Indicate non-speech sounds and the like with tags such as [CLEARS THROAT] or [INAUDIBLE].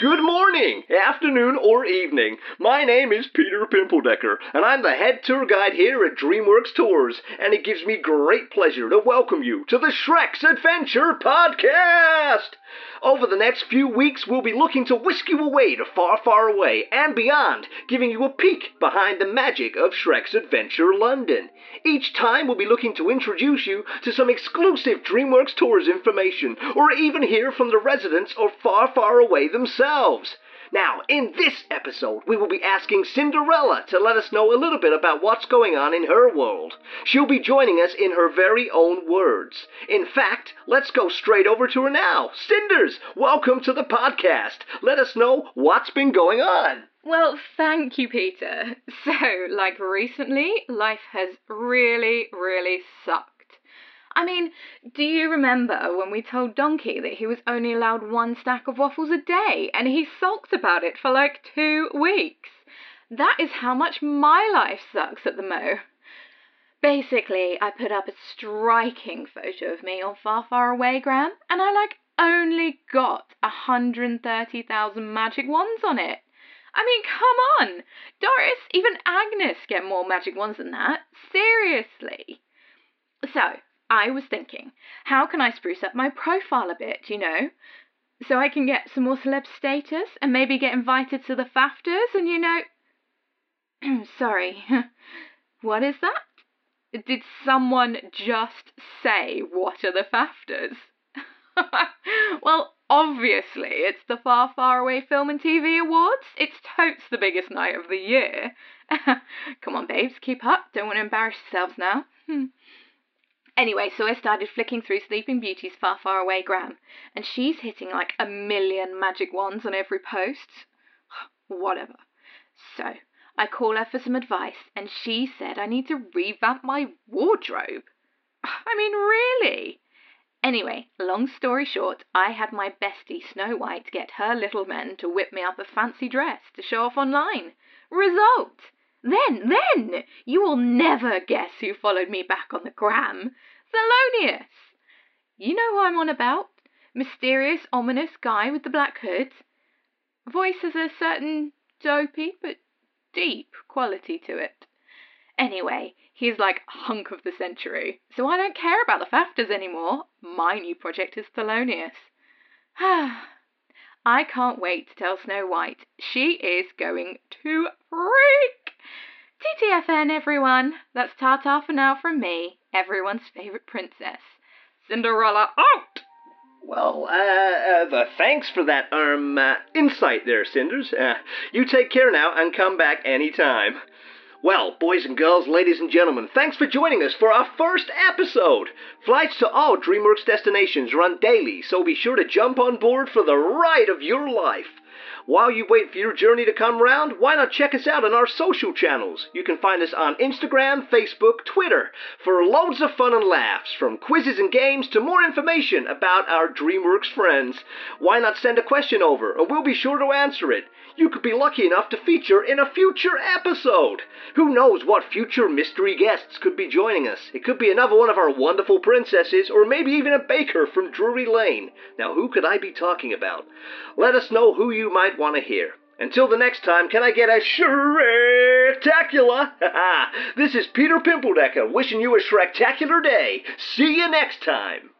Good morning, afternoon, or evening. My name is Peter Pimpledecker, and I'm the head tour guide here at DreamWorks Tours, and it gives me great pleasure to welcome you to the Shrek's Adventure Podcast. Over the next few weeks, we'll be looking to whisk you away to far, far away and beyond, giving you a peek behind the magic of Shrek's Adventure London. Each time, we'll be looking to introduce you to some exclusive DreamWorks Tours information, or even hear from the residents of far, far away themselves. Now, in this episode, we will be asking Cinderella to let us know a little bit about what's going on in her world. She'll be joining us in her very own words. In fact, let's go straight over to her now. Cinders, welcome to the podcast. Let us know what's been going on. Well, thank you, Peter. [LAUGHS] So, like recently, life has really, really sucked. I mean, do you remember when we told Donkey that he was only allowed one stack of waffles a day and he sulked about it for like two weeks? That is how much my life sucks at the mo. Basically, I put up a striking photo of me on Far Far Away Gram and I like only got 130,000 magic wands on it. I mean, come on! Doris, even Agnes get more magic wands than that. Seriously. So, I was thinking, how can I spruce up my profile a bit, you know? So I can get some more celeb status and maybe get invited to the FAFTAs and, you know. [CLEARS THROAT] Sorry. [LAUGHS] what is that? Did someone just say, what are the FAFTAs? [LAUGHS] well, obviously, it's the Far, Far Away Film and TV Awards. It's totes the biggest night of the year. [LAUGHS] Come on, babes, keep up. Don't want to embarrass yourselves now. Hmm. Anyway, so I started flicking through Sleeping Beauty's Far Far Away gram, and she's hitting like a million magic wands on every post. [SIGHS] Whatever. So I call her for some advice, and she said I need to revamp my wardrobe. [SIGHS] I mean, really? Anyway, long story short, I had my bestie Snow White get her little men to whip me up a fancy dress to show off online. Result! Then, then, you will never guess who followed me back on the gram. Thelonious! You know who I'm on about? Mysterious, ominous guy with the black hood. Voice has a certain dopey but deep quality to it. Anyway, he's like hunk of the century, so I don't care about the FAFTAs anymore. My new project is Thelonious. [SIGHS] I can't wait to tell Snow White. She is going to freak! TTFN, everyone. That's ta-ta for now from me, everyone's favourite princess. Cinderella out! Well, uh, uh, thanks for that, um, uh, insight there, Cinders. Uh, you take care now and come back any time. Well, boys and girls, ladies and gentlemen, thanks for joining us for our first episode. Flights to all DreamWorks destinations run daily, so be sure to jump on board for the ride of your life. While you wait for your journey to come round, why not check us out on our social channels? You can find us on Instagram, Facebook, Twitter for loads of fun and laughs, from quizzes and games to more information about our DreamWorks friends. Why not send a question over, and we'll be sure to answer it. You could be lucky enough to feature in a future episode. Who knows what future mystery guests could be joining us? It could be another one of our wonderful princesses, or maybe even a baker from Drury Lane. Now, who could I be talking about? Let us know who you want to hear. Until the next time, can I get a Shrektacular? [LAUGHS] this is Peter Pimpledecker wishing you a Shrektacular day. See you next time.